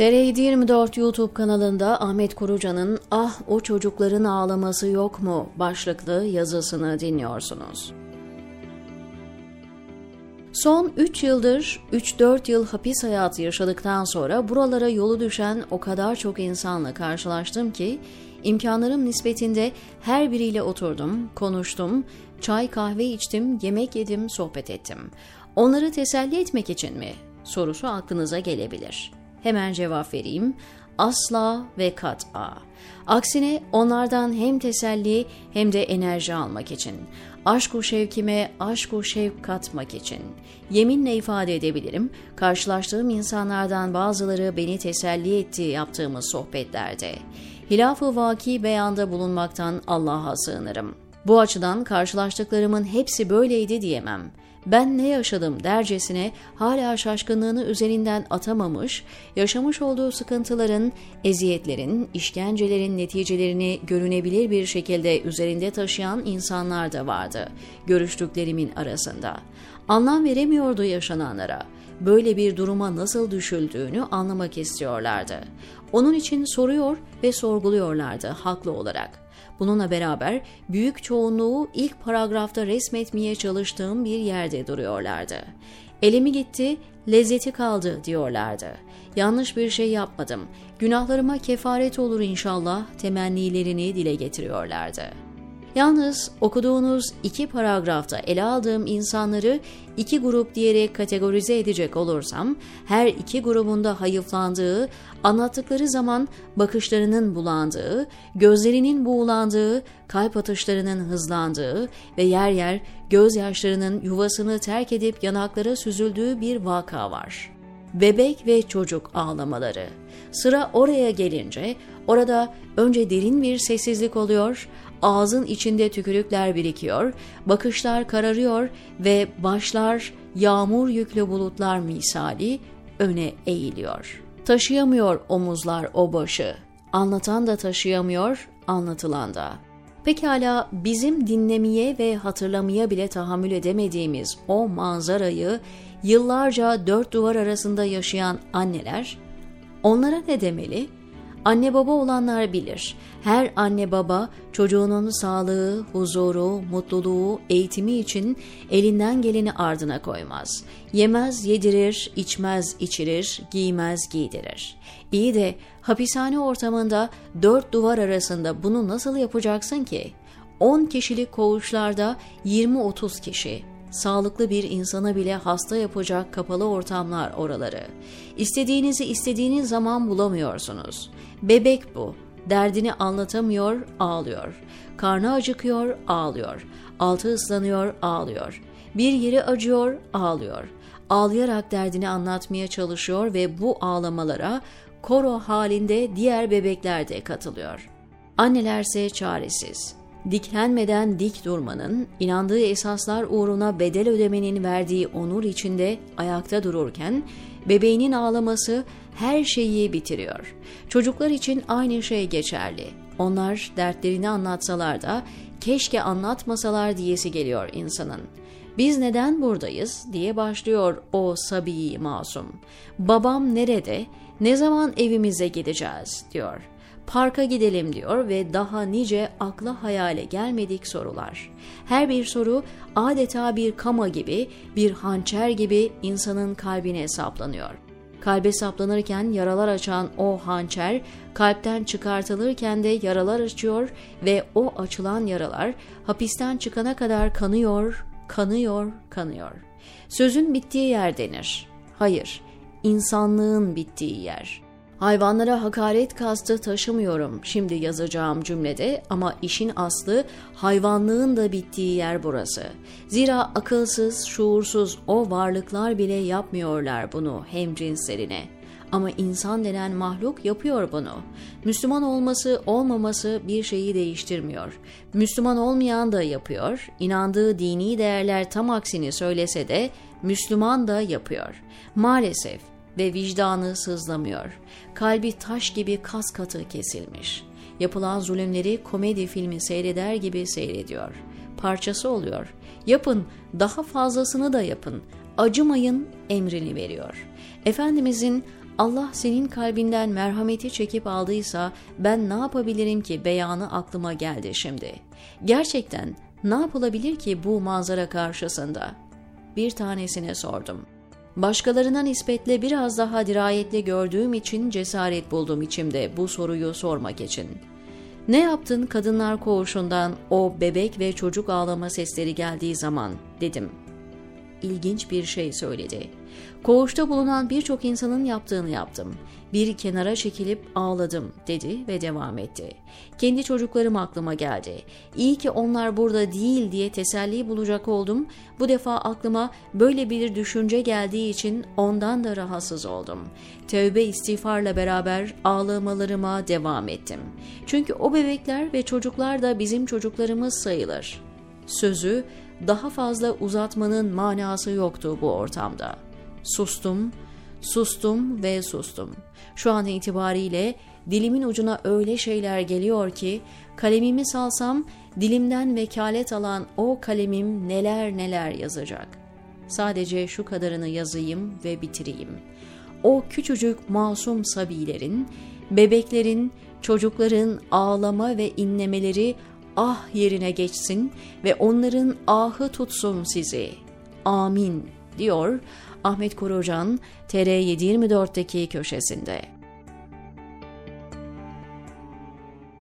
TR724 YouTube kanalında Ahmet Kuruca'nın Ah o çocukların ağlaması yok mu başlıklı yazısını dinliyorsunuz. Son 3 yıldır 3-4 yıl hapis hayatı yaşadıktan sonra buralara yolu düşen o kadar çok insanla karşılaştım ki imkanlarım nispetinde her biriyle oturdum, konuştum, çay kahve içtim, yemek yedim, sohbet ettim. Onları teselli etmek için mi? sorusu aklınıza gelebilir. Hemen cevap vereyim. Asla ve kat'a. Aksine onlardan hem teselli hem de enerji almak için, aşk-u şevkime aşk-u şevk katmak için. Yeminle ifade edebilirim, karşılaştığım insanlardan bazıları beni teselli etti yaptığımız sohbetlerde. Hilaf-ı vaki beyanda bulunmaktan Allah'a sığınırım. Bu açıdan karşılaştıklarımın hepsi böyleydi diyemem ben ne yaşadım dercesine hala şaşkınlığını üzerinden atamamış, yaşamış olduğu sıkıntıların, eziyetlerin, işkencelerin neticelerini görünebilir bir şekilde üzerinde taşıyan insanlar da vardı görüştüklerimin arasında. Anlam veremiyordu yaşananlara. Böyle bir duruma nasıl düşüldüğünü anlamak istiyorlardı. Onun için soruyor ve sorguluyorlardı haklı olarak. Bununla beraber büyük çoğunluğu ilk paragrafta resmetmeye çalıştığım bir yerde duruyorlardı. Elimi gitti, lezzeti kaldı diyorlardı. Yanlış bir şey yapmadım. Günahlarıma kefaret olur inşallah temennilerini dile getiriyorlardı.'' Yalnız okuduğunuz iki paragrafta ele aldığım insanları iki grup diyerek kategorize edecek olursam, her iki grubunda hayıflandığı, anlattıkları zaman bakışlarının bulandığı, gözlerinin buğulandığı, kalp atışlarının hızlandığı ve yer yer gözyaşlarının yuvasını terk edip yanaklara süzüldüğü bir vaka var. Bebek ve çocuk ağlamaları. Sıra oraya gelince orada önce derin bir sessizlik oluyor, ağzın içinde tükürükler birikiyor, bakışlar kararıyor ve başlar yağmur yüklü bulutlar misali öne eğiliyor. Taşıyamıyor omuzlar o başı. Anlatan da taşıyamıyor, anlatılan da. Pekala bizim dinlemeye ve hatırlamaya bile tahammül edemediğimiz o manzarayı yıllarca dört duvar arasında yaşayan anneler, onlara ne demeli? Anne baba olanlar bilir. Her anne baba çocuğunun sağlığı, huzuru, mutluluğu, eğitimi için elinden geleni ardına koymaz. Yemez yedirir, içmez içirir, giymez giydirir. İyi de hapishane ortamında dört duvar arasında bunu nasıl yapacaksın ki? 10 kişilik koğuşlarda 20-30 kişi, sağlıklı bir insana bile hasta yapacak kapalı ortamlar oraları. İstediğinizi istediğiniz zaman bulamıyorsunuz. Bebek bu. Derdini anlatamıyor, ağlıyor. Karnı acıkıyor, ağlıyor. Altı ıslanıyor, ağlıyor. Bir yeri acıyor, ağlıyor. Ağlayarak derdini anlatmaya çalışıyor ve bu ağlamalara koro halinde diğer bebekler de katılıyor. Annelerse çaresiz diklenmeden dik durmanın, inandığı esaslar uğruna bedel ödemenin verdiği onur içinde ayakta dururken, bebeğinin ağlaması her şeyi bitiriyor. Çocuklar için aynı şey geçerli. Onlar dertlerini anlatsalar da keşke anlatmasalar diyesi geliyor insanın. Biz neden buradayız diye başlıyor o sabi masum. Babam nerede? Ne zaman evimize gideceğiz diyor parka gidelim diyor ve daha nice akla hayale gelmedik sorular. Her bir soru adeta bir kama gibi, bir hançer gibi insanın kalbine saplanıyor. Kalbe saplanırken yaralar açan o hançer, kalpten çıkartılırken de yaralar açıyor ve o açılan yaralar hapisten çıkana kadar kanıyor, kanıyor, kanıyor. Sözün bittiği yer denir. Hayır, insanlığın bittiği yer.'' Hayvanlara hakaret kastı taşımıyorum şimdi yazacağım cümlede ama işin aslı hayvanlığın da bittiği yer burası. Zira akılsız, şuursuz o varlıklar bile yapmıyorlar bunu hemcinslerine. Ama insan denen mahluk yapıyor bunu. Müslüman olması olmaması bir şeyi değiştirmiyor. Müslüman olmayan da yapıyor, inandığı dini değerler tam aksini söylese de Müslüman da yapıyor. Maalesef ve vicdanı sızlamıyor. Kalbi taş gibi kas katı kesilmiş. Yapılan zulümleri komedi filmi seyreder gibi seyrediyor. Parçası oluyor. Yapın, daha fazlasını da yapın. Acımayın emrini veriyor. Efendimizin Allah senin kalbinden merhameti çekip aldıysa ben ne yapabilirim ki beyanı aklıma geldi şimdi. Gerçekten ne yapılabilir ki bu manzara karşısında? Bir tanesine sordum. Başkalarına nispetle biraz daha dirayetli gördüğüm için cesaret buldum içimde bu soruyu sormak için. Ne yaptın kadınlar koğuşundan o bebek ve çocuk ağlama sesleri geldiği zaman dedim. İlginç bir şey söyledi. Koğuşta bulunan birçok insanın yaptığını yaptım. Bir kenara çekilip ağladım dedi ve devam etti. Kendi çocuklarım aklıma geldi. İyi ki onlar burada değil diye teselli bulacak oldum. Bu defa aklıma böyle bir düşünce geldiği için ondan da rahatsız oldum. Tövbe istiğfarla beraber ağlamalarıma devam ettim. Çünkü o bebekler ve çocuklar da bizim çocuklarımız sayılır. Sözü daha fazla uzatmanın manası yoktu bu ortamda. Sustum, sustum ve sustum. Şu an itibariyle dilimin ucuna öyle şeyler geliyor ki kalemimi salsam dilimden vekalet alan o kalemim neler neler yazacak. Sadece şu kadarını yazayım ve bitireyim. O küçücük masum sabilerin, bebeklerin, çocukların ağlama ve inlemeleri ah yerine geçsin ve onların ahı tutsun sizi. Amin diyor Ahmet Korucan TR724'deki köşesinde.